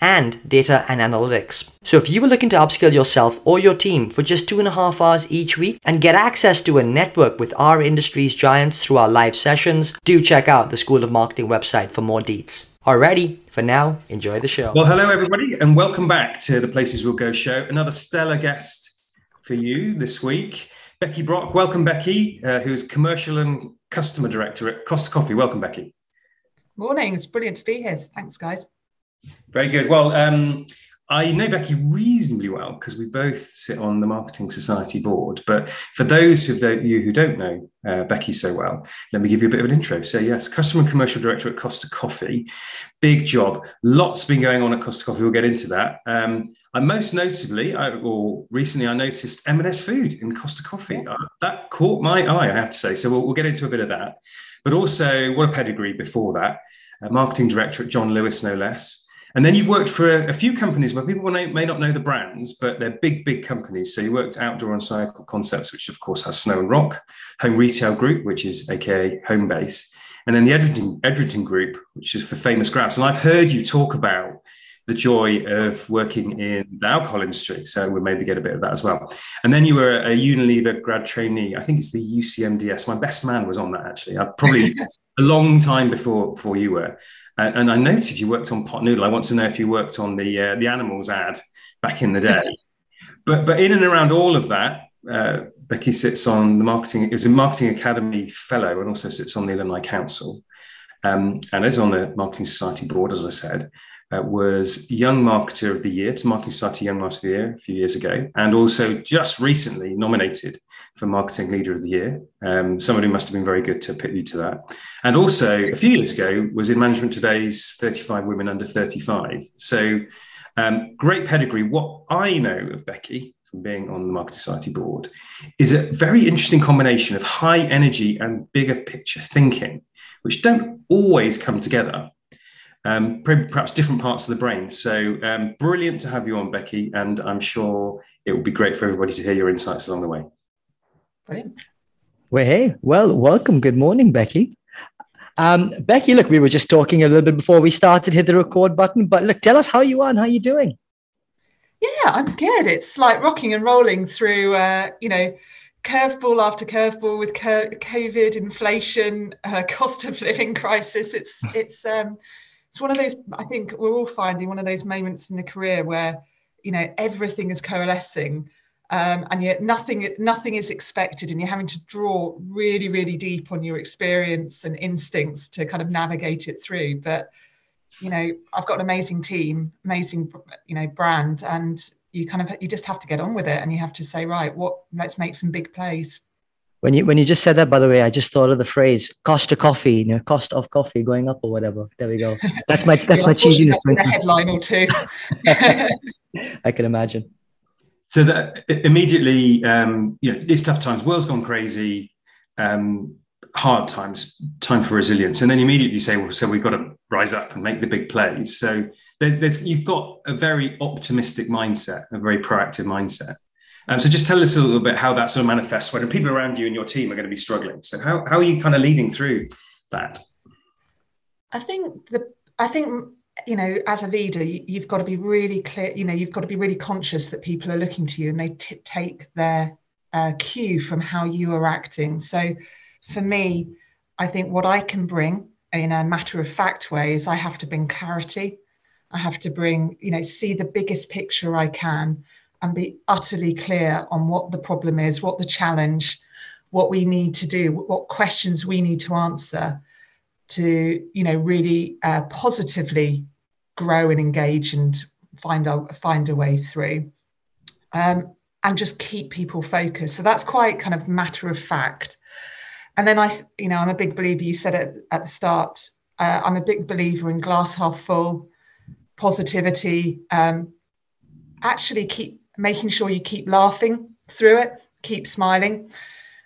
and data and analytics. So if you were looking to upskill yourself or your team for just two and a half hours each week and get access to a network with our industry's giants through our live sessions, do check out the School of Marketing website for more deets. Alrighty, for now, enjoy the show. Well, hello everybody, and welcome back to the Places We'll Go show. Another stellar guest for you this week, Becky Brock. Welcome, Becky, uh, who is commercial and customer director at Costa Coffee. Welcome, Becky. Morning. It's brilliant to be here. Thanks, guys. Very good. Well, um, I know Becky reasonably well because we both sit on the Marketing Society board. But for those of you who don't know uh, Becky so well, let me give you a bit of an intro. So, yes, Customer and Commercial Director at Costa Coffee. Big job. Lots been going on at Costa Coffee. We'll get into that. Um, and most notably, I, or recently, I noticed M&S Food in Costa Coffee. Uh, that caught my eye, I have to say. So, we'll, we'll, get into a bit of that. But also, what a pedigree before that. Uh, marketing Director at John Lewis, no less. And then you've worked for a, few companies where people may, not know the brands, but they're big, big companies. So you worked Outdoor and Cycle Concepts, which of course has Snow and Rock, Home Retail Group, which is AKA Homebase, and then the Edrington Group, which is for Famous Grouse. And I've heard you talk about the joy of working in the alcohol industry. So we'll maybe get a bit of that as well. And then you were a Unilever grad trainee. I think it's the UCMDS. My best man was on that actually. I probably a long time before before you were. And, and, I noticed you worked on pot noodle. I want to know if you worked on the uh, the animals ad back in the day. but but in and around all of that, uh, Becky sits on the marketing is a marketing academy fellow and also sits on the alumni council, um, and is on the marketing society board, as I said. Uh, was Young Marketer of the Year Marketing Society Young Marketer of the Year a few years ago, and also just recently nominated for Marketing Leader of the Year. Um, somebody must have been very good to put you to that. And also a few years ago was in Management Today's 35 Women Under 35. So um, great pedigree. What I know of Becky from being on the Marketing Society board is a very interesting combination of high energy and bigger picture thinking, which don't always come together um, perhaps different parts of the brain. So um, brilliant to have you on, Becky, and I'm sure it will be great for everybody to hear your insights along the way. Brilliant. Well, hey, well, welcome. Good morning, Becky. Um, Becky, look, we were just talking a little bit before we started, hit the record button, but look, tell us how you are and how you're doing. Yeah, I'm good. It's like rocking and rolling through, uh, you know, curveball after curveball with COVID, inflation, uh, cost of living crisis. It's it's um, it's one of those i think we're all finding one of those moments in the career where you know everything is coalescing um, and yet nothing nothing is expected and you're having to draw really really deep on your experience and instincts to kind of navigate it through. But you know i've got an amazing team amazing you know brand and you kind of you just have to get on with it and you have to say right what let's make some big plays when you when you just said that, by the way, I just thought of the phrase "cost of coffee," you know, cost of coffee going up or whatever. There we go. That's my that's my cheesiness. A headline or two. I can imagine. So that immediately, um, you know, it's tough times. World's gone crazy. Um, hard times, time for resilience, and then immediately say, well, so we've got to rise up and make the big plays. So there's, there's you've got a very optimistic mindset, a very proactive mindset. Um, so just tell us a little bit how that sort of manifests when people around you and your team are going to be struggling. So how, how are you kind of leading through that? I think the I think you know as a leader you've got to be really clear you know you've got to be really conscious that people are looking to you and they t- take their uh, cue from how you are acting so for me i think what i can bring in a matter of fact way is i have to bring clarity i have to bring you know see the biggest picture i can and be utterly clear on what the problem is, what the challenge, what we need to do, what questions we need to answer to, you know, really uh, positively grow and engage and find a find a way through, um, and just keep people focused. So that's quite kind of matter of fact. And then I, you know, I'm a big believer. You said it at the start. Uh, I'm a big believer in glass half full positivity, um, actually keep making sure you keep laughing through it, keep smiling,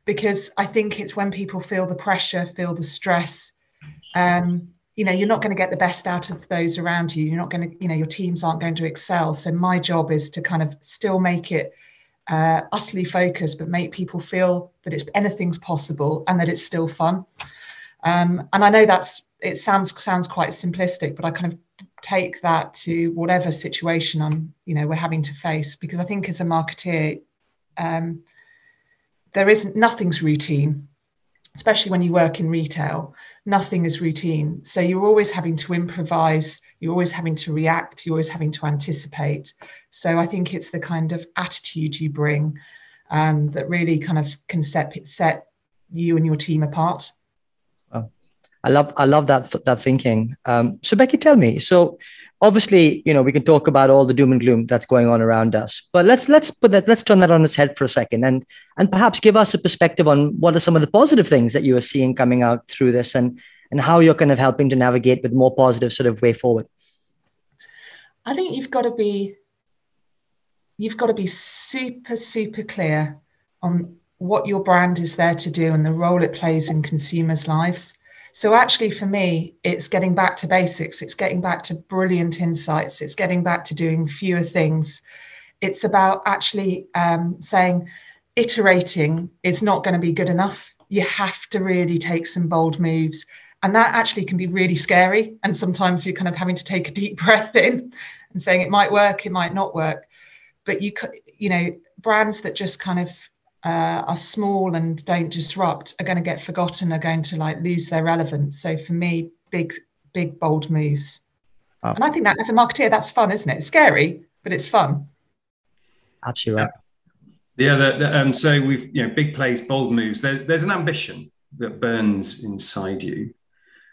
because I think it's when people feel the pressure, feel the stress. Um, you know, you're not going to get the best out of those around you. You're not going to, you know, your teams aren't going to excel. So my job is to kind of still make it uh, utterly focused, but make people feel that it's anything's possible and that it's still fun. Um, and I know that's it sounds sounds quite simplistic, but I kind of take that to whatever situation I'm, you know, we're having to face because I think as a marketeer, um, there isn't nothing's routine, especially when you work in retail. Nothing is routine, so you're always having to improvise. You're always having to react. You're always having to anticipate. So I think it's the kind of attitude you bring um, that really kind of can set set you and your team apart. I love I love that that thinking. Um, so Becky, tell me. So obviously, you know, we can talk about all the doom and gloom that's going on around us, but let's let's put that let's turn that on its head for a second, and and perhaps give us a perspective on what are some of the positive things that you are seeing coming out through this, and and how you're kind of helping to navigate with more positive sort of way forward. I think you've got to be you've got to be super super clear on what your brand is there to do and the role it plays in consumers' lives so actually, for me, it's getting back to basics. It's getting back to brilliant insights. It's getting back to doing fewer things. It's about actually um, saying, iterating is not going to be good enough. You have to really take some bold moves. And that actually can be really scary. And sometimes you're kind of having to take a deep breath in and saying it might work, it might not work. But you, you know, brands that just kind of uh, are small and don't disrupt are going to get forgotten are going to like lose their relevance. So for me big big bold moves. Wow. and i think that as a marketeer that's fun isn't it? It's scary but it's fun. Absolutely. Yeah. The, the, um, so we've you know big plays bold moves. There, there's an ambition that burns inside you.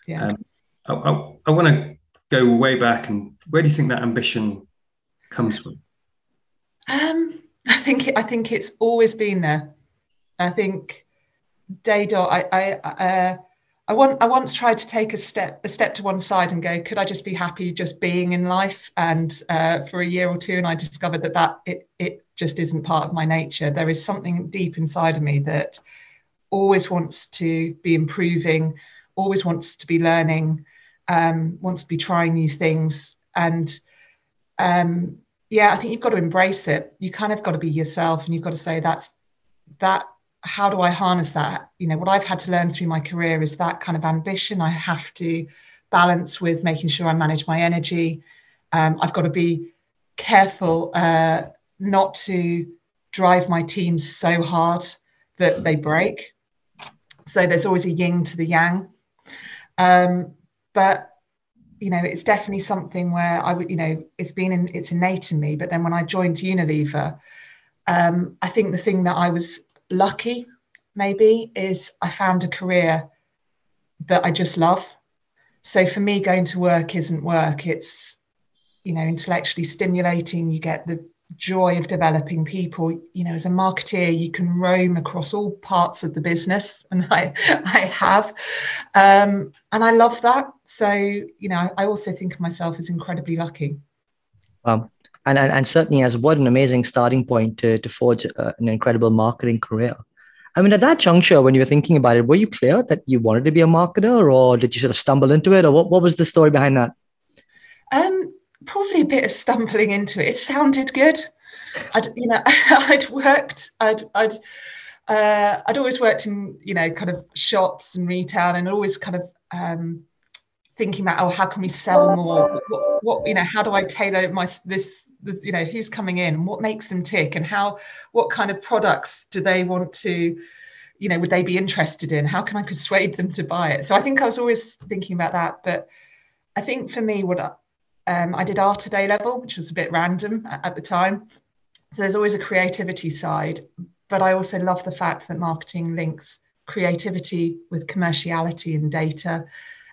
Yeah. Um, i, I, I want to go way back and where do you think that ambition comes from? Um I think I think it's always been there. I think day dot. I I uh, I want I once tried to take a step a step to one side and go, could I just be happy just being in life? And uh, for a year or two, and I discovered that that it it just isn't part of my nature. There is something deep inside of me that always wants to be improving, always wants to be learning, um, wants to be trying new things, and um, yeah, I think you've got to embrace it. You kind of got to be yourself and you've got to say that's that how do I harness that? You know, what I've had to learn through my career is that kind of ambition I have to balance with making sure I manage my energy. Um, I've got to be careful uh, not to drive my teams so hard that they break. So there's always a yin to the yang. Um, but you know, it's definitely something where I would, you know, it's been in, it's innate in me. But then when I joined Unilever, um, I think the thing that I was lucky maybe is I found a career that I just love. So for me, going to work isn't work. It's, you know, intellectually stimulating. You get the joy of developing people. You know as a marketeer you can roam across all parts of the business and i i have. Um, and i love that. So you know i also think of myself as incredibly lucky. Um, and, and and certainly as what an amazing starting point to, to forge uh, an incredible marketing career. I mean at that juncture when you were thinking about it were you clear that you wanted to be a marketer or did you sort of stumble into it or what, what was the story behind that? Um probably a bit of stumbling into it. It sounded good. I'd, you know, I'd worked, I'd, I'd, uh, I'd always worked in, you know, kind of shops and retail, and always kind of um, thinking about, oh, how can we sell more? What, what, you know, how do I tailor my this, this, you know, who's coming in, what makes them tick, and how, what kind of products do they want to, you know, would they be interested in? How can I persuade them to buy it? So I think I was always thinking about that, but I think for me, what um, I did art at A level, which was a bit random at, the time. So there's always a creativity side, but I also love the fact that marketing links creativity with commerciality and data.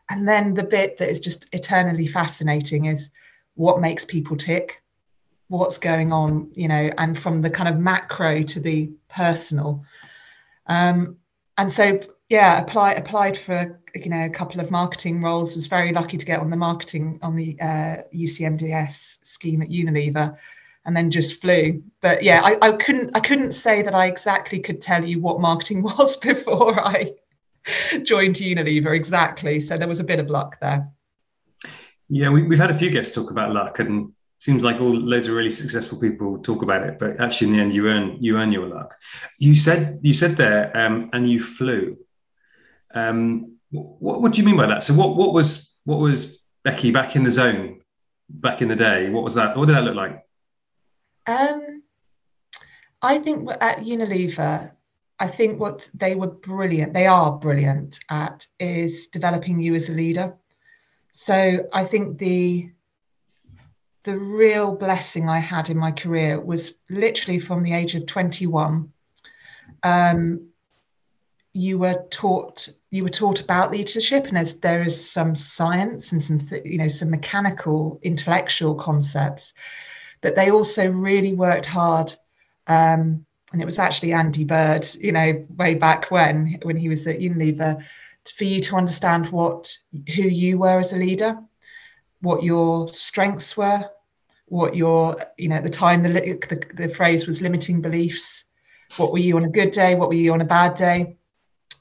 And then the bit that is just eternally fascinating is what makes people tick, what's going on, you know, and from the kind of macro to the personal. Um, and so yeah, apply, applied for you know a couple of marketing roles. Was very lucky to get on the marketing on the uh, UCMDS scheme at Unilever, and then just flew. But yeah, I, I couldn't I couldn't say that I exactly could tell you what marketing was before I joined Unilever exactly. So there was a bit of luck there. Yeah, we, we've had a few guests talk about luck, and seems like all loads of really successful people talk about it, but actually in the end, you earn you earn your luck. You said you said there, um, and you flew. Um, what, what do you mean by that? So what what was what was Becky back in the zone back in the day? What was that? What did that look like? Um, I think at Unilever, I think what they were brilliant, they are brilliant at is developing you as a leader. So I think the the real blessing I had in my career was literally from the age of 21. Um, you were taught you were taught about leadership, and as there is some science and some you know some mechanical intellectual concepts, but they also really worked hard. Um, and it was actually Andy Bird, you know, way back when when he was at Unilever, for you to understand what who you were as a leader, what your strengths were, what your you know at the time the, the, the phrase was limiting beliefs. What were you on a good day? What were you on a bad day?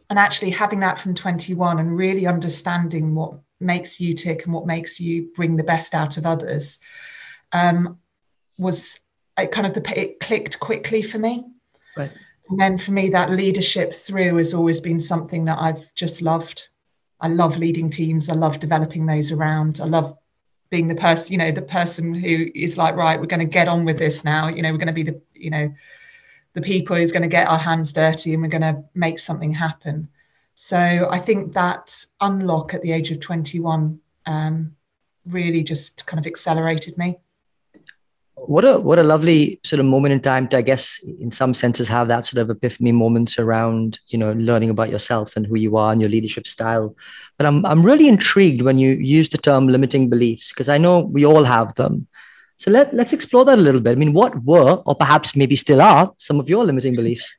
And actually having that from 21 and really understanding what makes you tick and what makes you bring the best out of others um, was it kind of the it clicked quickly for me. Right. And then for me that leadership through has always been something that i've just loved. I love leading teams. I love developing those around. I love being the person you know the person who is like right we're going to get on with this now. You know we're going to be the you know the people who's going to get our hands dirty and we're going to make something happen. So I think that unlock at the age of 21 um, really just kind of accelerated me. What a what a lovely sort of moment in time to, I guess, in some senses, have that sort of epiphany moments around, you know, learning about yourself and who you are and your leadership style. But I'm I'm really intrigued when you use the term limiting beliefs because I know we all have them. So let, let's explore that a little bit. I mean, what were, or perhaps maybe still are, some of your limiting beliefs?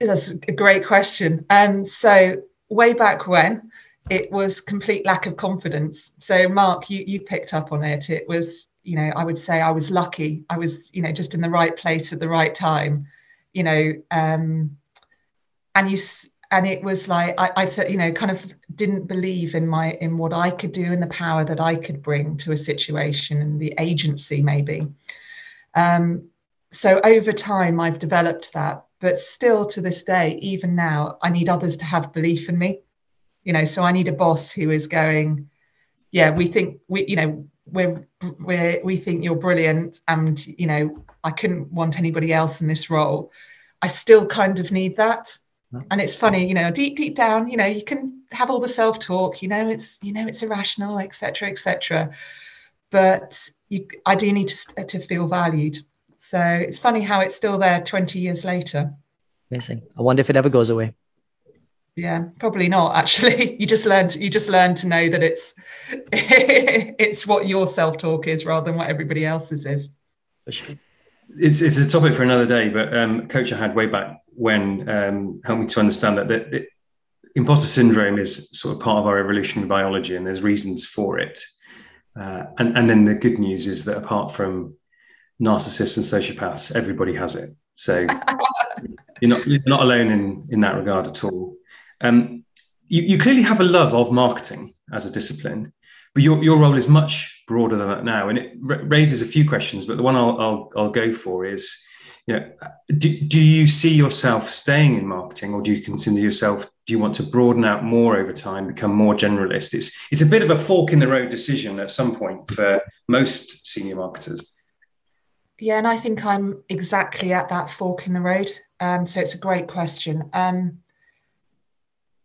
That's a great question. Um, so way back when, it was complete lack of confidence. So Mark, you you picked up on it. It was, you know, I would say I was lucky. I was, you know, just in the right place at the right time. You know, um, and you and it was like I, I you know kind of didn't believe in my in what I could do and the power that I could bring to a situation and the agency maybe. Um, so over time I've developed that, but still to this day, even now, I need others to have belief in me. You know, so I need a boss who is going, yeah, we think we, you know, we're we we think you're brilliant, and you know, I couldn't want anybody else in this role. I still kind of need that and it's funny you know deep deep down you know you can have all the self talk you know it's you know it's irrational etc etc but you, i do need to, to feel valued. So it's funny how it's still there 20 years later. Amazing. I wonder if it ever goes away. Yeah probably not actually. You just learn to, you just learn to know that it's it's what your self talk is rather than what everybody else's is. For sure it's it's a topic for another day but um coach i had way back when um, helped me to understand that, that, that imposter syndrome is sort of part of our evolutionary biology and there's reasons for it. Uh, and, and then the good news is that apart from narcissists and sociopaths, everybody has it. So you're not you're not alone in in that regard at all. Um, you, you clearly have a love of marketing as a discipline, but your, your role is much broader than that now, and it r- raises a few questions. But the one I'll, I'll, I'll go for is you know, do, do you see yourself staying in marketing or do you consider yourself do you want to broaden out more over time become more generalist it's it's a bit of a fork in the road decision at some point for most senior marketers yeah and i think i'm exactly at that fork in the road um, so it's a great question um,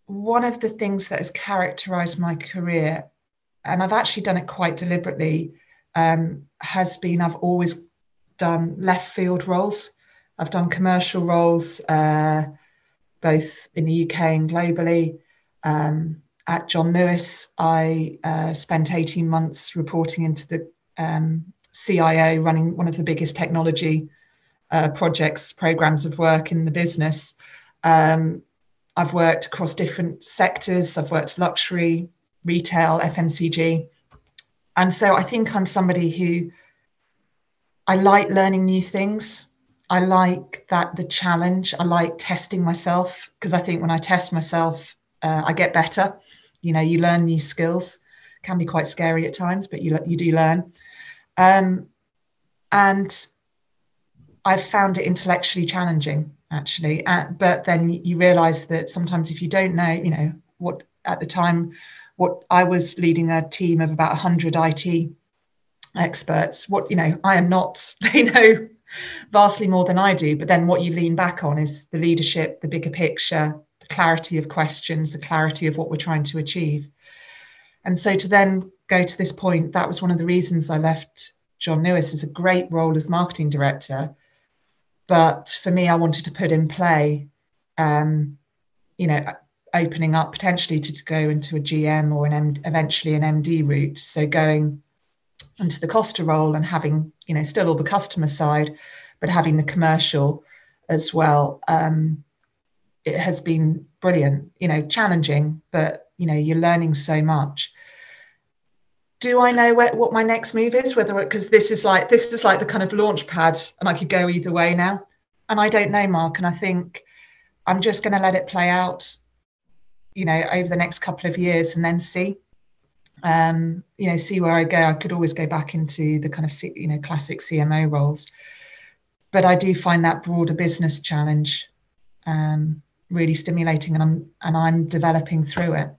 one of the things that has characterized my career and i've actually done it quite deliberately um, has been i've always done left field roles. I've done commercial roles uh, both in the UK and globally. Um, at John Lewis, I uh, spent 18 months reporting into the um, CIO, running one of the biggest technology uh, projects, programs of work in the business. Um, I've worked across different sectors. I've worked luxury, retail, FMCG. And so I think I'm somebody who I like learning new things. I like that the challenge. I like testing myself because I think when I test myself, uh, I get better. You know, you learn new skills. Can be quite scary at times, but you you do learn. Um, and I've found it intellectually challenging, actually. Uh, but then you realise that sometimes if you don't know, you know, what at the time, what I was leading a team of about 100 IT experts. What you know, I am not. They know vastly more than I do. But then what you lean back on is the leadership, the bigger picture, the clarity of questions, the clarity of what we're trying to achieve. And so to then go to this point, that was one of the reasons I left John Lewis as a great role as marketing director. But for me, I wanted to put in play, um, you know, opening up potentially to go into a GM or an M, eventually an MD route. So going into the Costa role and having, you know, still all the customer side, but having the commercial as well. Um, it has been brilliant, you know, challenging, but you know, you're learning so much. Do I know where, what my next move is? Whether because this is like this is like the kind of launch pad, and I could go either way now. And I don't know, Mark. And I think I'm just going to let it play out, you know, over the next couple of years, and then see um, you know, see where I go. I could always go back into the kind of you know classic CMO roles, but I do find that broader business challenge um, really stimulating, and I'm and I'm developing through it.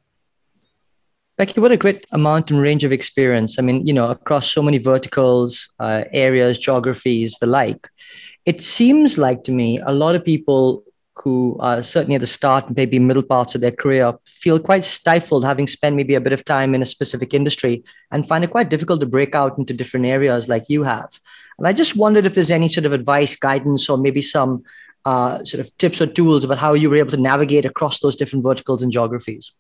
Becky, what a great amount and range of experience. I mean, you know, across so many verticals, uh, areas, geographies, the like. It seems like to me a lot of people who are certainly at the start maybe middle parts of their career feel quite stifled having spent maybe a bit of time in a specific industry and find it quite difficult to break out into different areas like you have. And I just wondered if there's any sort of advice, guidance, or maybe some uh, sort of tips or tools about how you were able to navigate across those different verticals and geographies.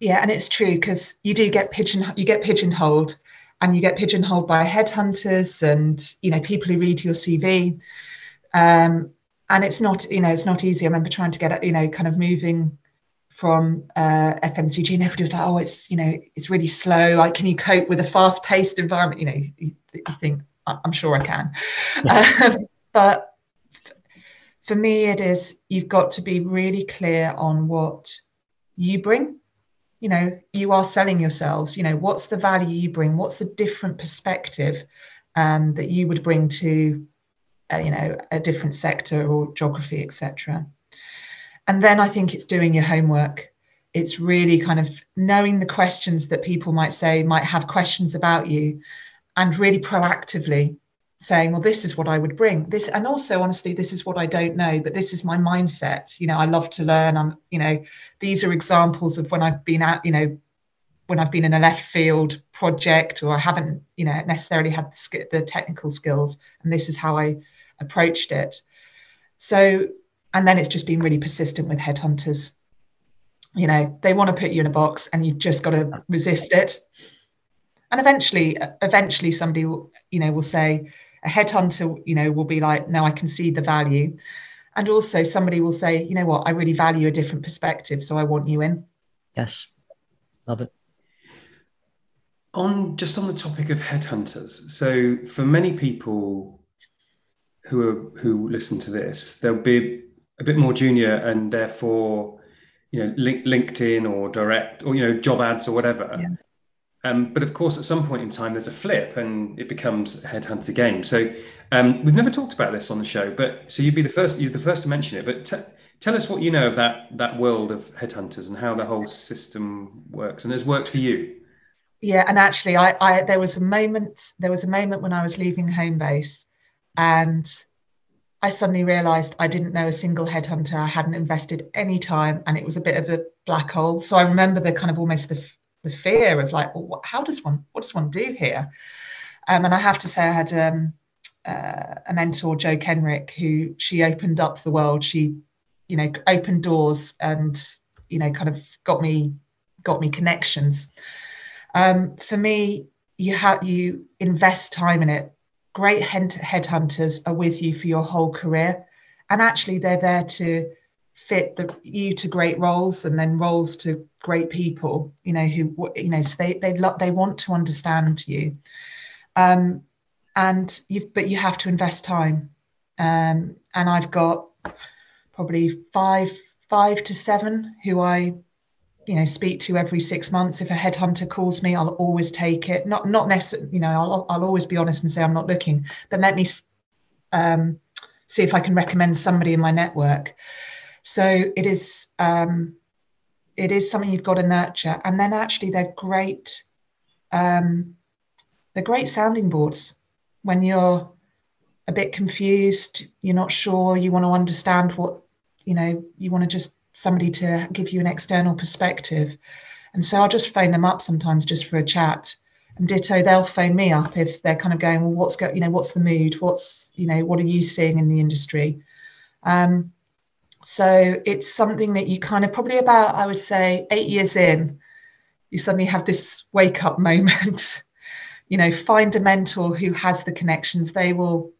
Yeah, and it's true because you do get pigeon you get pigeonholed, and you get pigeonholed by headhunters and you know people who read your CV. Um, and it's not you know it's not easy. I remember trying to get you know kind of moving from uh, fmcg and everybody was like oh it's you know it's really slow. Like can you cope with a fast paced environment? You know you, you think i'm sure i can. Um, but for me it is you've got to be really clear on what you bring. You know you are selling yourselves. You know what's the value you bring? What's the different perspective um, that you would bring to Uh, you know a different sector or geography etc and then i think it's doing your homework. It's really kind of knowing the questions that people might say might have questions about you and really proactively saying well this is what i would bring. This and also honestly this is what i don't know but this is my mindset. You know i love to learn. I'm you know these are examples of when i've been at you know when i've been in a left field project or i haven't you know necessarily had the, the technical skills and this is how i approached it. So, and then it's just been really persistent with headhunters. You know, they want to put you in a box and you've just got to resist it. And eventually, eventually somebody will, you know, will say, a headhunter, you know, will be like, no, I can see the value. And also somebody will say, you know what, I really value a different perspective. So I want you in. Yes. Love it on just on the topic of headhunters so for many people who are, who listen to this, they'll be a bit more junior and therefore, you know, link, LinkedIn or direct or you know job ads or whatever. Yeah. Um, but of course, at some point in time, there's a flip and it becomes a headhunter game. So um, we've never talked about this on the show, but so you'd be the first. You're the first to mention it. But t- tell us what you know of that that world of headhunters and how the whole system works and has worked for you. Yeah, and actually, I, I there was a moment. There was a moment when I was leaving Homebase and I suddenly realized I didn't know a single headhunter. I hadn't invested any time, and it was a bit of a black hole. So I remember the kind of almost the, the fear of like, well, how does one, what does one do here? Um, and I have to say, I had um, uh, a mentor, Jo Kenrick, who she opened up the world. She, you know, opened doors and you know, kind of got me got me connections. Um, for me, you have you invest time in it great headhunters are with you for your whole career. And actually they're there to fit the you to great roles and then roles to great people you know who you know so they they lo- they want to understand you. Um and you've but you have to invest time. Um and i've got probably five five to seven who i you know speak to every six months. If a headhunter calls me i'll always take it. Not not necessarily you know i'll, I'll always be honest and say i'm not looking but let me um, see if i can recommend somebody in my network. So it is um, it is something you've got to nurture. And then actually they're great um, they're great sounding boards. When you're a bit confused you're not sure you want to understand what you know you want to just somebody to give you an external perspective. And so I'll just phone them up sometimes just for a chat. And ditto, they'll phone me up if they're kind of going, well, what's go, you know, what's the mood? What's, you know, what are you seeing in the industry? Um, so it's something that you kind of probably about, I would say, eight years in, you suddenly have this wake up moment. you know, find a mentor who has the connections. They will,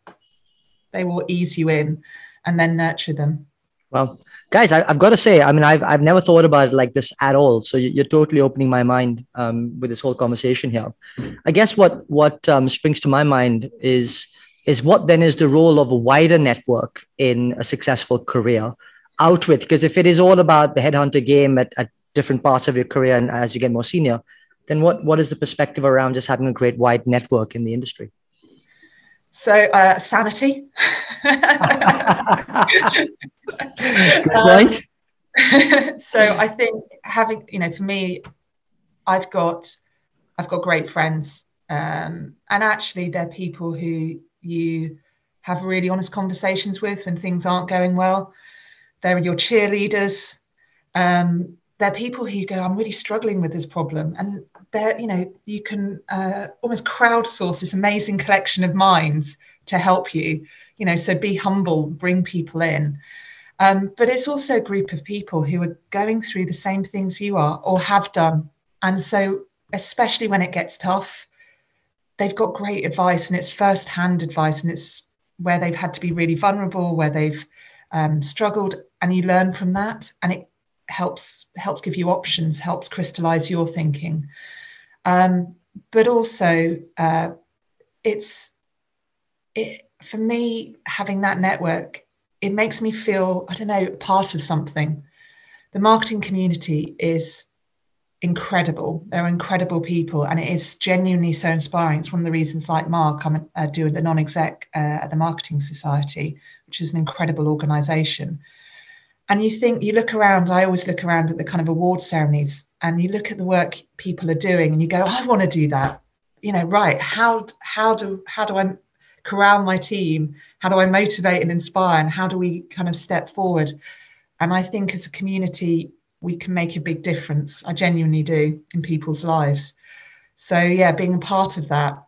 they will ease you in, and then nurture them. Well, guys I, have got to say i mean I've, I've never thought about it like this at all. So you're totally opening my mind um, with this whole conversation here. I guess what what um, springs to my mind is is what then is the role of a wider network in a successful career out with? Because if it is all about the headhunter game at, at different parts of your career and as you get more senior then what what is the perspective around just having a great wide network in the industry so uh, sanity. Um, so I think having, you know, for me, I've got, I've got great friends, um, and actually they're people who you have really honest conversations with when things aren't going well. They're your cheerleaders. Um, they're people who go, I'm really struggling with this problem, and there, you know, you can uh, almost crowdsource this amazing collection of minds to help you. You know, so be humble, bring people in. Um, but it's also a group of people who are going through the same things you are or have done. And so, especially when it gets tough, they've got great advice and it's first hand advice and it's where they've had to be really vulnerable, where they've um, struggled, and you learn from that. And it helps helps give you options, helps crystallize your thinking. Um, but also, uh, it's it, for me having that network. It makes me feel I don't know part of something. The marketing community is incredible. They're incredible people, and it is genuinely so inspiring. It's one of the reasons, like Mark, I'm uh, doing the non-exec uh, at the Marketing Society, which is an incredible organisation. And you think you look around. I always look around at the kind of award ceremonies and you look at the work people are doing and you go i want to do that. You know right how how do how do i corral my team? How do i motivate and inspire and how do we kind of step forward? And i think as a community we can make a big difference. I genuinely do in people's lives. So yeah being a part of that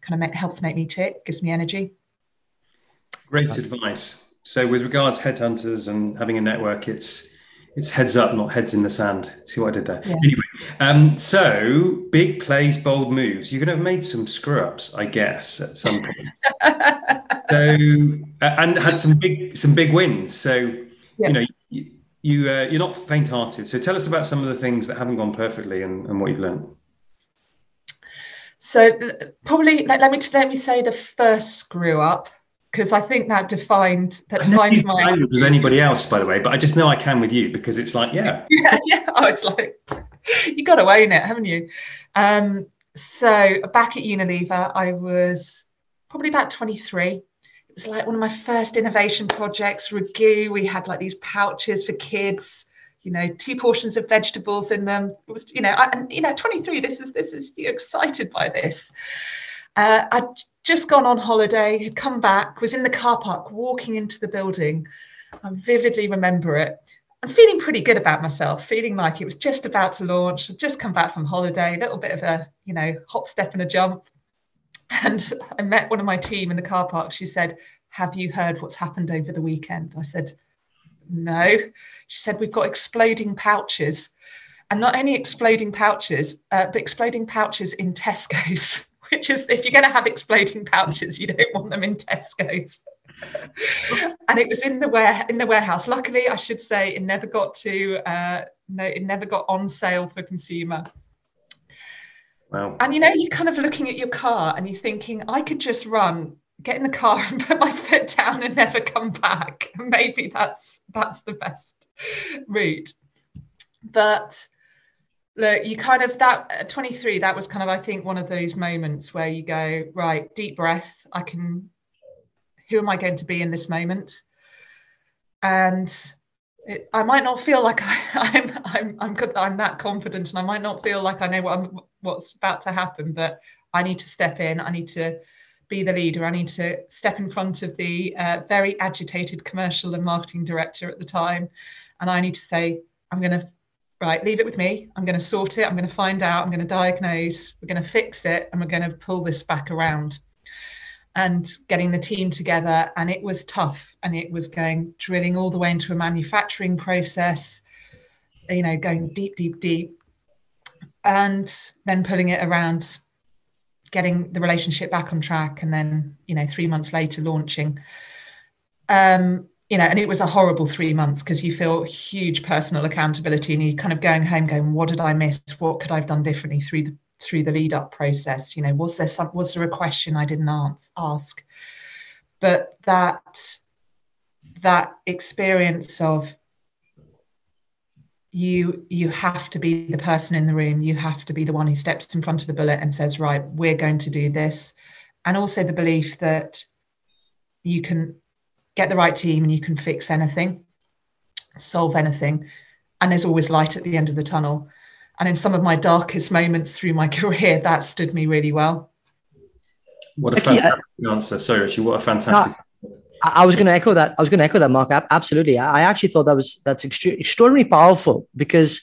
kind of helps make me tick gives me energy. Great advice. So with regards headhunters and having a network it's it's heads up, not heads in the sand. See what I did there? Yeah. Anyway, um, so big plays, bold moves. You're going to have made some screw ups, I guess, at some point. so and had some big some big wins. So yeah. you know you, you uh, you're not faint hearted. So tell us about some of the things that haven't gone perfectly and, and what you've learned. So probably let, let me let me say the first screw up because I think that defined that defined my language with anybody else, by the way. But I just know I can with you because it's like, yeah, yeah, yeah. Oh, it's like you got to own it, haven't you? Um, so back at Unilever, I was probably about 23. It was like one of my first innovation projects. Ragù, we had like these pouches for kids you know two portions of vegetables in them it was you know I, and you know 23 this is this is you're excited by this uh, i just gone on holiday, had come back, was in the car park walking into the building. I vividly remember it. I'm feeling pretty good about myself, feeling like it was just about to launch. I'd just come back from holiday, a little bit of a, you know, hop, step, and a jump. And I met one of my team in the car park. She said, Have you heard what's happened over the weekend? I said, No. She said, We've got exploding pouches. And not only exploding pouches, uh, but exploding pouches in Tesco's. Which is if you're going to have exploding pouches, you don't want them in Tesco's. and it was in the ware in the warehouse. Luckily, I should say, it never got to uh, no, it never got on sale for consumer. Wow. And you know, you're kind of looking at your car and you're thinking, I could just run, get in the car and put my foot down and never come back. Maybe that's that's the best route. But look, you kind of that at 23, that was kind of, I think, one of those moments where you go, right, deep breath. I can who am I going to be in this moment? And it, I might not feel like I, am I'm I'm I'm that confident, and I might not feel like I know what I'm, what's about to happen. But I need to step in. I need to be the leader. I need to step in front of the uh, very agitated commercial and marketing director at the time, and I need to say, I'm going to right, leave it with me. I'm going to sort it. I'm going to find out. I'm going to diagnose. We're going to fix it, and we're going to pull this back around and getting the team together. And it was tough. And it was going drilling all the way into a manufacturing process, you know, going deep, deep, deep. And then pulling it around, getting the relationship back on track. And then, you know, three months later, launching. Um, you know, and it was a horrible three months because you feel huge personal accountability and you're kind of going home going, what did I miss? What could I have done differently through the through the lead up process? You know was there some was there a question i didn't ask? But that that experience of you you have to be the person in the room you have to be the one who steps in front of the bullet and says right we're going to do this. And also the belief that you can get the right team and you can fix anything solve anything and there's always light at the end of the tunnel and in some of my darkest moments through my career, that stood me really well. What a uh, fantastic answer. Sorry, Richie. What a fantastic. Uh, I was going to echo that. I was going to echo that, Mark. Absolutely. I actually thought that was that's extre- extraordinarily powerful because,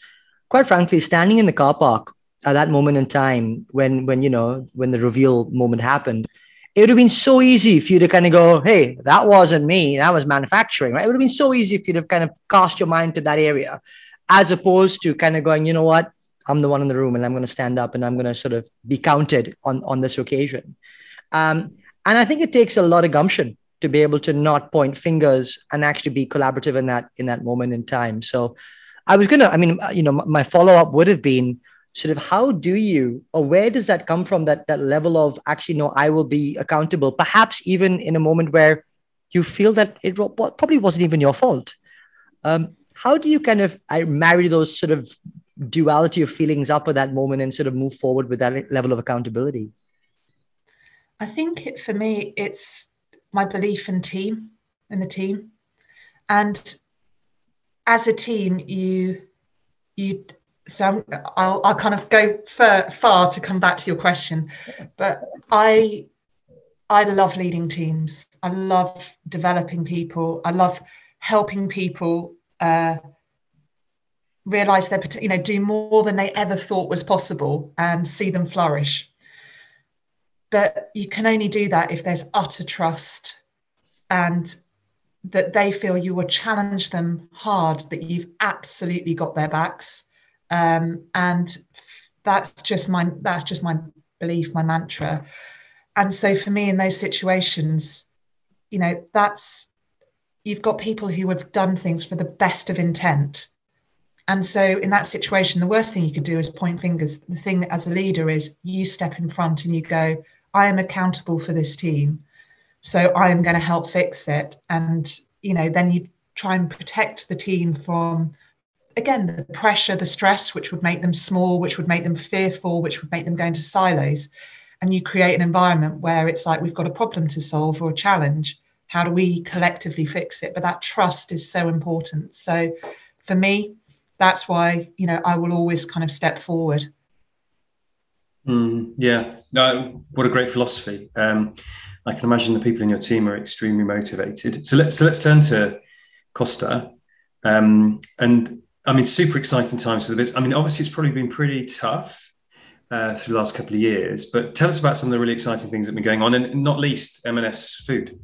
quite frankly, standing in the car park at that moment in time when when you know when the reveal moment happened, it would have been so easy for you to kind of go, "Hey, that wasn't me. That was manufacturing." Right? It would have been so easy if you'd have kind of cast your mind to that area, as opposed to kind of going, "You know what? I'm the one in the room and I'm going to stand up and I'm going to sort of be counted on, on this occasion. Um, and I think it takes a lot of gumption to be able to not point fingers and actually be collaborative in that in that moment in time. So I was gonna, I mean, you know, my follow up would have been sort of how do you or where does that come from that that level of actually no, I will be accountable, perhaps even in a moment where you feel that it probably wasn't even your fault. Um, how do you kind of marry those sort of duality of feelings up at that moment and sort of move forward with that level of accountability? I think for me, it's my belief in team, in the team, and as a team, you you. So I'll, I'll kind of go far, to come back to your question, but I I love leading teams. I love developing people. I love helping people uh, realize they're you know do more than they ever thought was possible and see them flourish but you can only do that if there's utter trust and that they feel you will challenge them hard but you've absolutely got their backs um, and that's just my that's just my belief my mantra and so for me in those situations you know that's you've got people who have done things for the best of intent and so, in that situation, the worst thing you could do is point fingers. The thing as a leader is you step in front and you go, I am accountable for this team. So I am going to help fix it. And, you know, then you try and protect the team from, again, the pressure, the stress, which would make them small, which would make them fearful, which would make them go into silos. And you create an environment where it's like we've got a problem to solve or a challenge. How do we collectively fix it? But that trust is so important. So for me, that's why you know I will always kind of step forward. Mm, yeah, no, what a great philosophy. Um, I can imagine the people in your team are extremely motivated. So let's so let's turn to Costa, um, and I mean, super exciting times for the business. I mean, obviously, it's probably been pretty tough uh, through the last couple of years. But tell us about some of the really exciting things that have been going on, and not least M&S Food.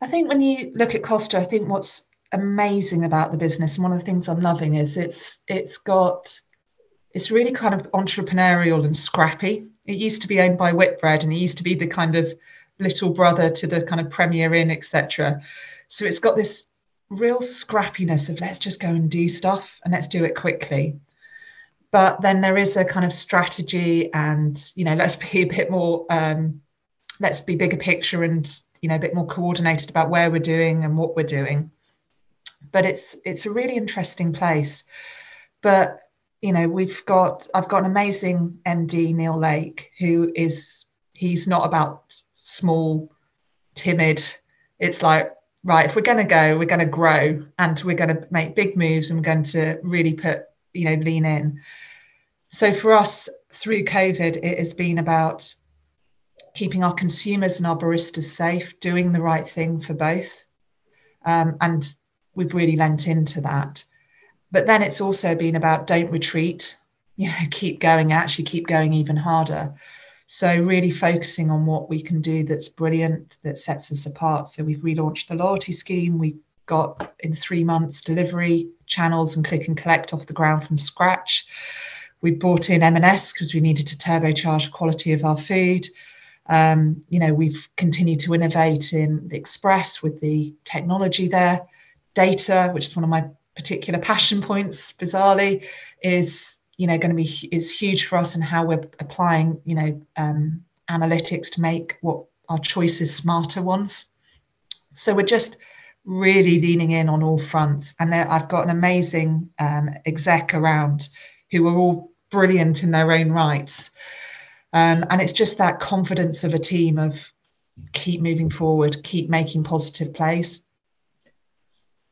I think when you look at Costa, I think what's amazing about the business and one of the things i'm loving is it's it's got it's really kind of entrepreneurial and scrappy it used to be owned by whitbread and it used to be the kind of little brother to the kind of Premier Inn, etc. So it's got this real scrappiness of let's just go and do stuff and let's do it quickly. But then there is a kind of strategy and you know let's be a bit more um, let's be bigger picture and you know a bit more coordinated about where we're doing and what we're doing. But it's it's a really interesting place. But you know we've got I've got an amazing MD Neil Lake who is he's not about small, timid. It's like right if we're going to go we're going to grow and we're going to make big moves and we're going to really put you know lean in. So for us through covid it has been about keeping our consumers and our baristas safe doing the right thing for both. Um, and we've really lent into that. But then it's also been about don't retreat you know keep going actually keep going even harder so really focusing on what we can do that's brilliant, that sets us apart. So we've relaunched the loyalty scheme. We got in three months delivery channels and click and collect off the ground from scratch. We brought in M&S because we needed to turbocharge quality of our food. Um, you know, we've continued to innovate in the express with the technology there. Data, which is one of my particular passion points, bizarrely, is you know going to be is huge for us and how we're applying you know um, analytics to make what our choices smarter ones. So we're just really leaning in on all fronts. And there, i've got an amazing um, exec around who are all brilliant in their own rights. Um, and it's just that confidence of a team of keep moving forward keep making positive plays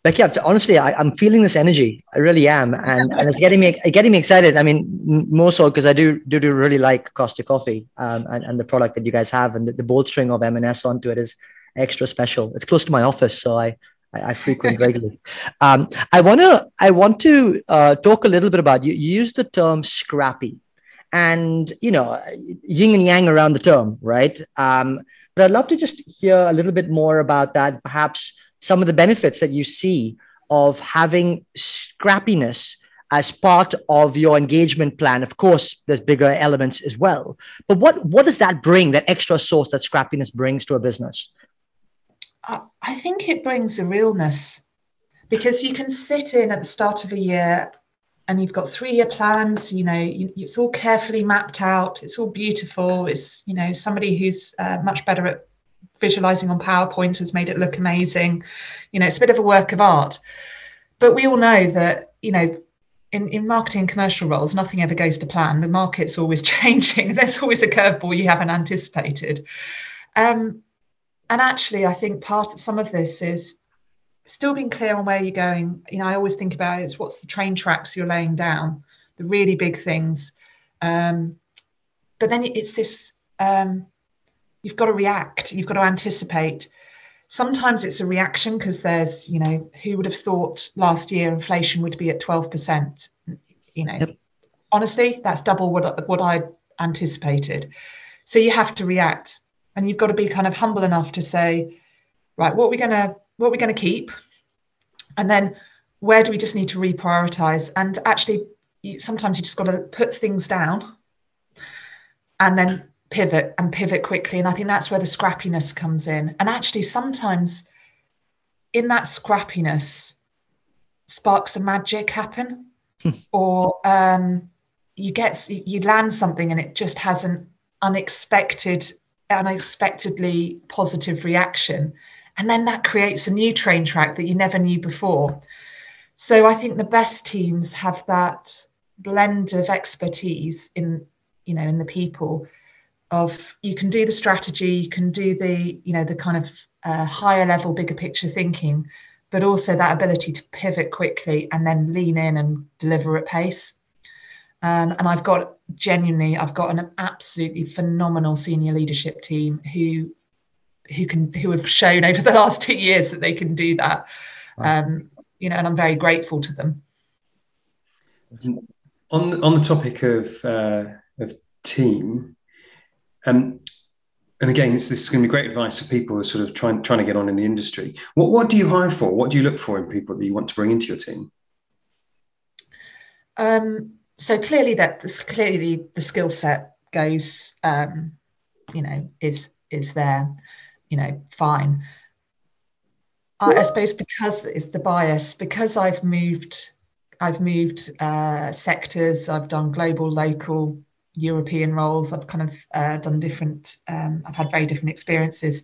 Becky, honestly, I, am feeling this energy. I really am, and, and it's getting me getting me excited. I mean, more so because I do do do really like Costa Coffee um, and, and the product that you guys have, and the, the bolstering of M&S onto it is extra special. It's close to my office, so I I, I frequent regularly. Um, I want to I want to uh, talk a little bit about you. You use the term scrappy, and you know yin and yang around the term, right? Um, but I'd love to just hear a little bit more about that, perhaps some of the benefits that you see of having scrappiness as part of your engagement plan. Of course there's bigger elements as well. But what what does that bring that extra source that scrappiness brings to a business? I think it brings a realness because you can sit in at the start of a year and you've got three year plans you know it's all carefully mapped out it's all beautiful it's you know somebody who's uh, much better at visualizing on PowerPoint has made it look amazing. You know, it's a bit of a work of art. But we all know that, you know, in, in marketing commercial roles, nothing ever goes to plan. The market's always changing. There's always a curveball you haven't anticipated. Um, and actually, I think part of some of this is still being clear on where you're going. You know, I always think about it, it's what's the train tracks you're laying down, the really big things. Um, but then it's this um, you've got to react you've got to anticipate. Sometimes it's a reaction because there's you know who would have thought last year inflation would be at 12% you know. Yep. honestly that's double what what i anticipated. So you have to react and you've got to be kind of humble enough to say right what are we going to what are we going to keep? And then where do we just need to reprioritize? And actually sometimes you just got to put things down and then pivot and pivot quickly. And I think that's where the scrappiness comes in. And actually, sometimes in that scrappiness, sparks of magic happen, hmm. or um, you get you land something and it just has an unexpected, unexpectedly positive reaction, and then that creates a new train track that you never knew before. So I think the best teams have that blend of expertise in you know in the people of you can do the strategy you can do the you know the kind of uh, higher level bigger picture thinking but also that ability to pivot quickly and then lean in and deliver at pace. Um, and i've got genuinely i've got an absolutely phenomenal senior leadership team who who can who have shown over the last two years that they can do that. Wow. um, you know and i'm very grateful to them. On on the topic of uh, of team um, and again, this, this, is going to be great advice for people who are sort of trying trying to get on in the industry. What what do you hire for? What do you look for in people that you want to bring into your team? Um, so clearly, that clearly the, the skill set goes, um, you know, is is there, you know, fine. I, I suppose because it's the bias, because I've moved, I've moved uh, sectors, I've done global, local, European roles. I've kind of uh, done different. Um, I've had very different experiences.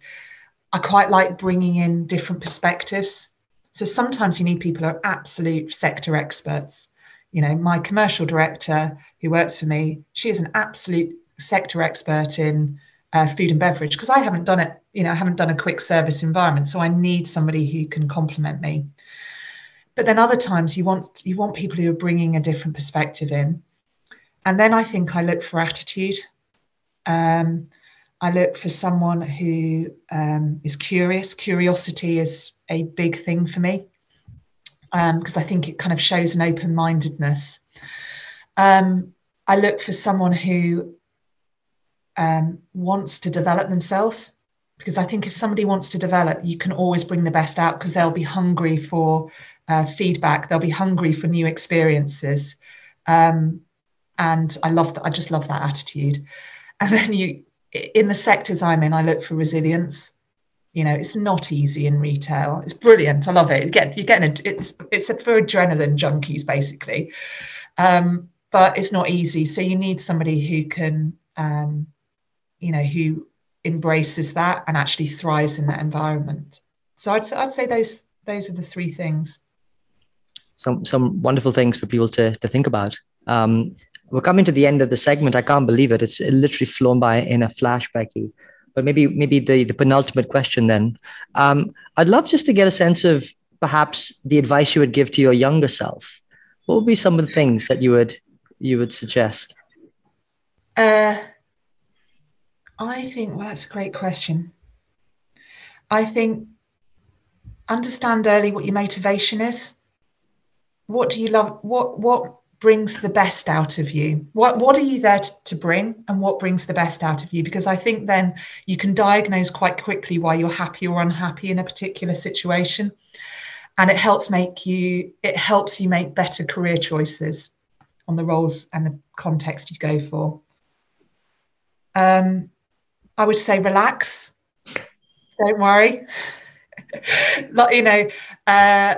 I quite like bringing in different perspectives. So sometimes you need people who are absolute sector experts. You know, my commercial director who works for me, she is an absolute sector expert in uh, food and beverage because I haven't done it. You know, I haven't done a quick service environment, so I need somebody who can complement me. But then other times you want you want people who are bringing a different perspective in and then I think I look for attitude. Um, I look for someone who um, is curious. Curiosity is a big thing for me because um, I think it kind of shows an open mindedness. Um, I look for someone who um, wants to develop themselves because I think if somebody wants to develop, you can always bring the best out because they'll be hungry for uh, feedback, they'll be hungry for new experiences. Um, and I love that. I just love that attitude. And then you, in the sectors I'm in, I look for resilience. You know, it's not easy in retail. It's brilliant. I love it. You get you're getting a, it's it's for adrenaline junkies basically, um, but it's not easy. So you need somebody who can, um, you know, who embraces that and actually thrives in that environment. So I'd I'd say those those are the three things. Some some wonderful things for people to to think about. Um, we're coming to the end of the segment. I can't believe it. It's literally flown by in a flash, Becky. But maybe maybe the, the penultimate question then. Um, I'd love just to get a sense of perhaps the advice you would give to your younger self. What would be some of the things that you would you would suggest? Uh, I think well, that's a great question. I think understand early what your motivation is. What do you love? What what brings the best out of you? What what are you there to, to, bring and what brings the best out of you? Because i think then you can diagnose quite quickly why you're happy or unhappy in a particular situation. And it helps make you it helps you make better career choices on the roles and the context you go for. Um, i would say relax. Don't worry. Like you know uh,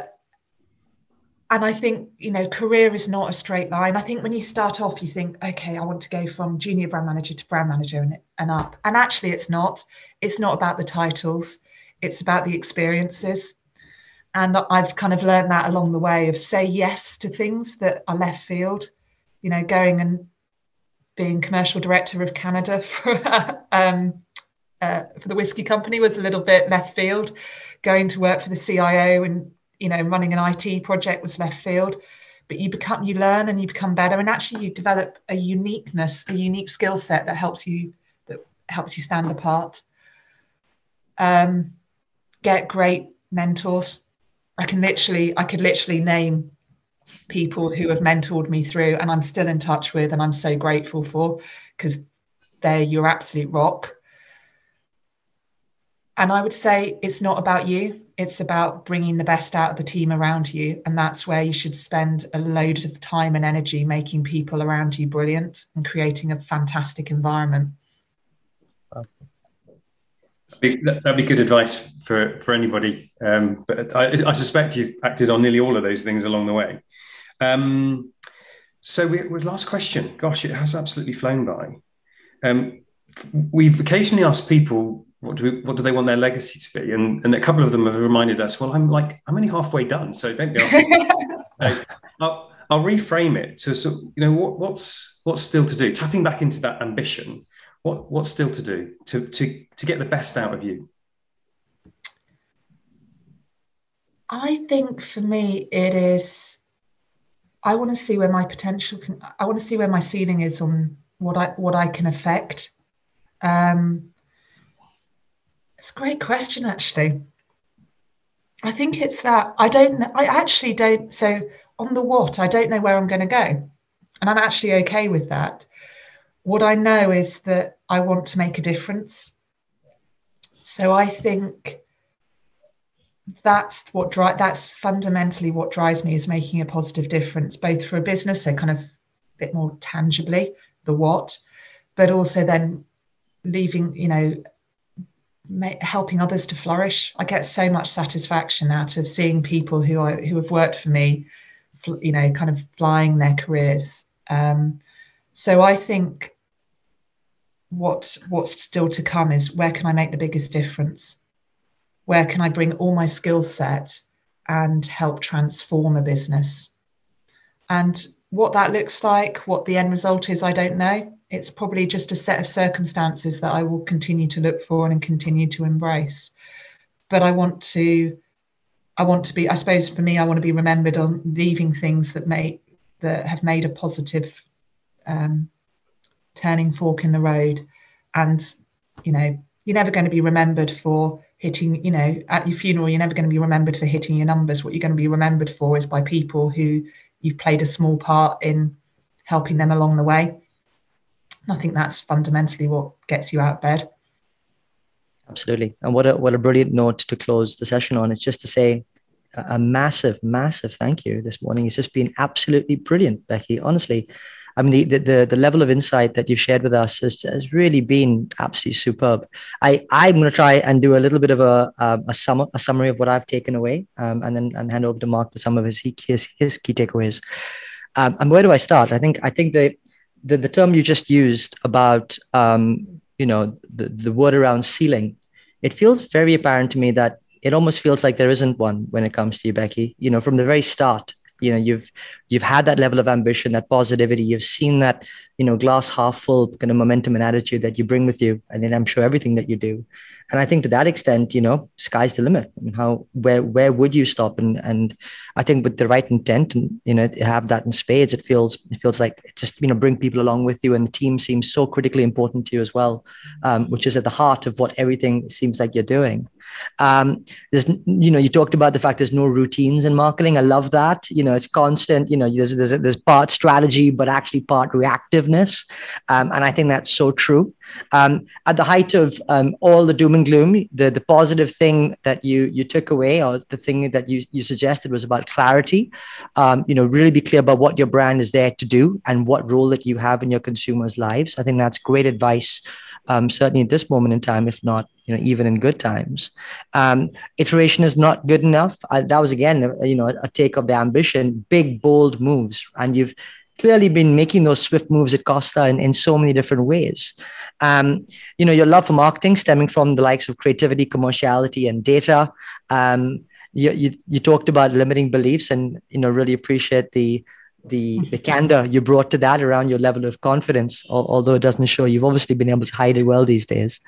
and I think you know career is not a straight line. I think when you start off, you think, okay, I want to go from junior brand manager to brand manager and, and up. And actually, it's not. It's not about the titles. It's about the experiences. And I've kind of learned that along the way of say yes to things that are left field. You know, going and being commercial director of Canada for um, uh, for the whiskey company was a little bit left field. Going to work for the CIO and you know running an IT project was left field but you become you learn and you become better. And actually you develop a uniqueness a unique skill set that helps you that helps you stand apart. Um, get great mentors. I can literally i could literally name people who have mentored me through and i'm still in touch with and i'm so grateful for because they're your absolute rock. And i would say it's not about you it's about bringing the best out of the team around you and that's where you should spend a load of time and energy making people around you brilliant and creating a fantastic environment. That'd be good advice for for anybody. Um, but I, I, suspect you've acted on nearly all of those things along the way. Um, so we, with last question. Gosh it has absolutely flown by. Um, we've occasionally asked people what do we, what do they want their legacy to be? And and a couple of them have reminded us, well, I'm like I'm only halfway done, so don't be asking. I'll, I'll reframe it to so you know what, what's what's still to do. Tapping back into that ambition, what what's still to do to to to get the best out of you. I think for me it is. I want to see where my potential can. I want to see where my ceiling is on what I what I can affect. Um, it's a great question, actually. I think it's that I don't, I actually don't. So, on the what, I don't know where I'm going to go. And I'm actually okay with that. What I know is that I want to make a difference. So, I think that's what drive that's fundamentally what drives me is making a positive difference both for a business so kind of a bit more tangibly the what but also then leaving you know helping others to flourish. I get so much satisfaction out of seeing people who I who have worked for me, you know, kind of flying their careers. Um, so I think what what's still to come is where can I make the biggest difference? Where can I bring all my skill set and help transform a business? And what that looks like, what the end result is, I don't know. It's probably just a set of circumstances that I will continue to look for and continue to embrace. But I want to, I want to be, I suppose for me, I want to be remembered on leaving things that make that have made a positive um, turning fork in the road. And you know, you're never going to be remembered for hitting, you know, at your funeral, you're never going to be remembered for hitting your numbers. What you're going to be remembered for is by people who you've played a small part in helping them along the way. I think that's fundamentally what gets you out of bed. Absolutely. And what a what a brilliant note to close the session on. It's just to say a massive, massive thank you this morning. It's just been absolutely brilliant, Becky. Honestly, I mean, the, the, the level of insight that you've shared with us has, has really been absolutely superb. I, I'm going to try and do a little bit of a, um, a, sum, a summary of what I've taken away um, and then and hand over to Mark for some of his, his, his key takeaways. Um, and where do I start? I think, I think the, the, the term you just used about, um, you know, the, the word around ceiling, it feels very apparent to me that it almost feels like there isn't one when it comes to you, Becky. You know, from the very start, you know you've you've had that level of ambition that positivity you've seen that you know glass half full kind of momentum and attitude that you bring with you and then i'm sure everything that you do. And i think to that extent you know sky's the limit. I mean, how where where would you stop? And and i think with the right intent and you know have that in spades it feels it feels like it just you know bring people along with you. And the team seems so critically important to you as well um, which is at the heart of what everything seems like you're doing. Um, there's you know you talked about the fact there's no routines in marketing. I love that. You know it's constant you know there's there's, there's part strategy but actually part reactiveness um, and i think that's so true um, at the height of um, all the doom and gloom, the, the positive thing that you you took away, or the thing that you you suggested, was about clarity. Um, you know, really be clear about what your brand is there to do and what role that you have in your consumers' lives. I think that's great advice. Um, certainly at this moment in time, if not, you know, even in good times. Um, iteration is not good enough. Uh, that was again, you know, a take of the ambition, big, bold moves, and you've clearly been making those swift moves at Costa in, in so many different ways. Um, you know, your love for marketing stemming from the likes of creativity, commerciality, and data. Um, you, you, you talked about limiting beliefs and, you know, really appreciate the, the, the candor you brought to that around your level of confidence, although it doesn't show. You've obviously been able to hide it well these days.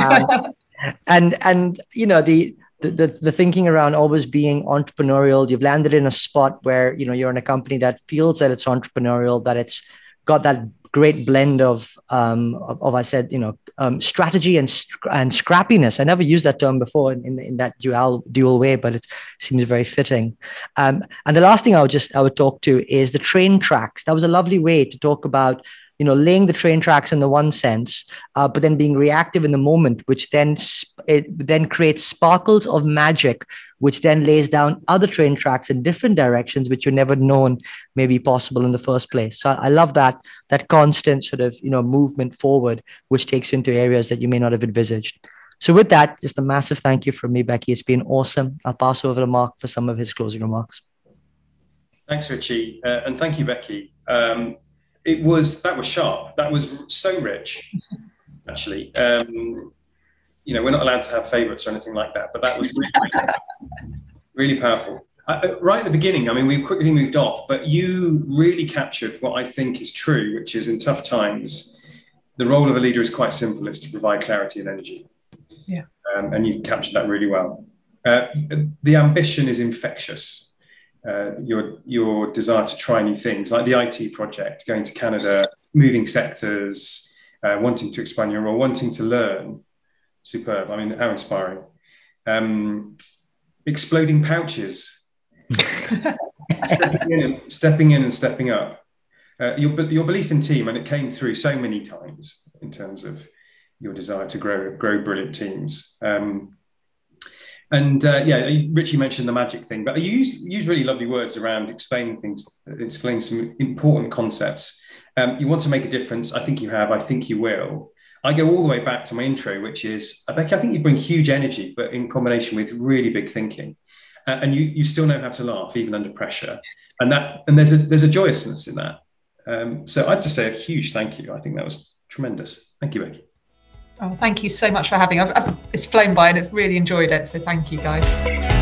Um, and, and, you know, the, the, the, the thinking around always being entrepreneurial you've landed in a spot where you know you're in a company that feels that it's entrepreneurial that it's got that great blend of um, of, of, I said, you know, um, strategy and and scrappiness. I never used that term before in, in, in that dual dual way, but it seems very fitting. Um, and the last thing I would just I would talk to is the train tracks. That was a lovely way to talk about you know laying the train tracks in the one sense uh, but then being reactive in the moment which then it then creates sparkles of magic which then lays down other train tracks in different directions which you never known may be possible in the first place. So i love that that constant sort of you know movement forward which takes you into areas that you may not have envisaged. So with that just a massive thank you from me becky. It's been awesome. I'll pass over to mark for some of his closing remarks. Thanks richie. Uh, and thank you becky. Um, it was that was sharp. That was so rich, actually. Um, you know, we're not allowed to have favourites or anything like that, but that was really, really powerful. Uh, right at the beginning, I mean, we quickly moved off, but you really captured what I think is true, which is in tough times, the role of a leader is quite simple: it's to provide clarity and energy. Yeah. Um, and you captured that really well. Uh, the ambition is infectious uh, your your desire to try new things, like the IT project, going to Canada, moving sectors, uh, wanting to expand your role, wanting to learn. Superb. I mean, how inspiring. Um, exploding pouches. stepping, in and, stepping in and stepping up. Uh, your, your belief in team, and it came through so many times in terms of your desire to grow grow brilliant teams. Um, and uh, yeah, Richie mentioned the magic thing, but you use, use really lovely words around explaining things, explaining some important concepts. Um, you want to make a difference. I think you have. I think you will. I go all the way back to my intro, which is Becky, I think you bring huge energy, but in combination with really big thinking. Uh, and you you still know how to laugh even under pressure. And that and there's a there's a joyousness in that. Um, so I'd just say a huge thank you. I think that was tremendous. Thank you, Becky. Oh, thank you so much for having. I've, I've, it's flown by and I've really enjoyed it. So thank you, guys.